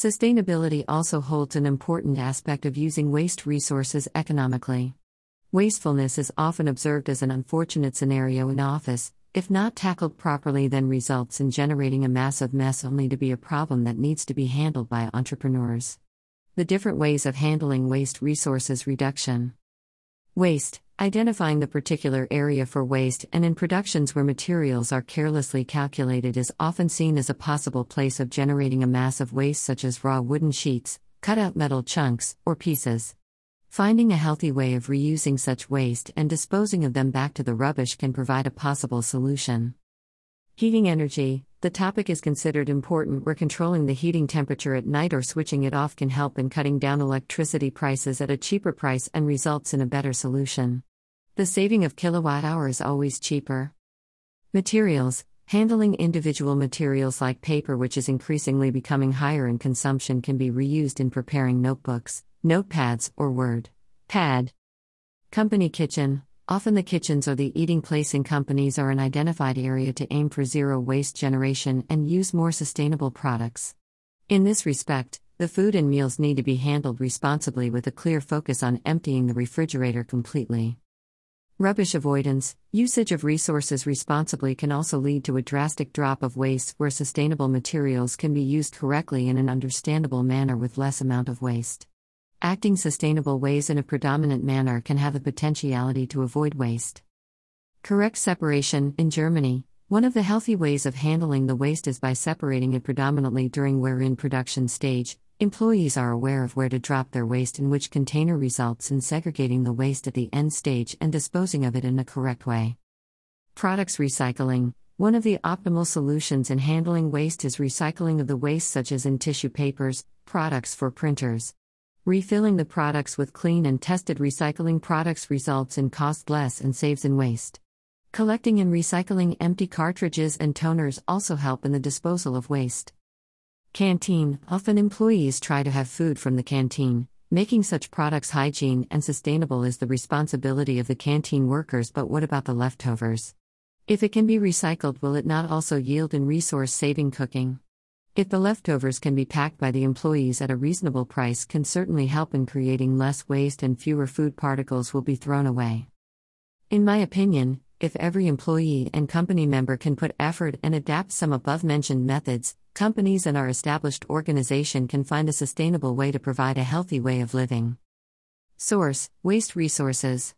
Sustainability also holds an important aspect of using waste resources economically. Wastefulness is often observed as an unfortunate scenario in office, if not tackled properly, then results in generating a massive mess only to be a problem that needs to be handled by entrepreneurs. The different ways of handling waste resources reduction. Waste, identifying the particular area for waste, and in productions where materials are carelessly calculated, is often seen as a possible place of generating a mass of waste, such as raw wooden sheets, cut out metal chunks, or pieces. Finding a healthy way of reusing such waste and disposing of them back to the rubbish can provide a possible solution. Heating energy The topic is considered important where controlling the heating temperature at night or switching it off can help in cutting down electricity prices at a cheaper price and results in a better solution. The saving of kilowatt hour is always cheaper. Materials Handling individual materials like paper, which is increasingly becoming higher in consumption, can be reused in preparing notebooks, notepads, or Word. Pad. Company kitchen. Often the kitchens or the eating place in companies are an identified area to aim for zero waste generation and use more sustainable products. In this respect, the food and meals need to be handled responsibly with a clear focus on emptying the refrigerator completely. Rubbish avoidance, usage of resources responsibly can also lead to a drastic drop of waste where sustainable materials can be used correctly in an understandable manner with less amount of waste. Acting sustainable ways in a predominant manner can have the potentiality to avoid waste. Correct separation in Germany. One of the healthy ways of handling the waste is by separating it predominantly during where in production stage. Employees are aware of where to drop their waste in which container results in segregating the waste at the end stage and disposing of it in a correct way. Products recycling. One of the optimal solutions in handling waste is recycling of the waste, such as in tissue papers, products for printers, Refilling the products with clean and tested recycling products results in cost less and saves in waste. Collecting and recycling empty cartridges and toners also help in the disposal of waste. Canteen Often employees try to have food from the canteen. Making such products hygiene and sustainable is the responsibility of the canteen workers, but what about the leftovers? If it can be recycled, will it not also yield in resource saving cooking? If the leftovers can be packed by the employees at a reasonable price can certainly help in creating less waste and fewer food particles will be thrown away. In my opinion, if every employee and company member can put effort and adapt some above mentioned methods, companies and our established organization can find a sustainable way to provide a healthy way of living. Source Waste Resources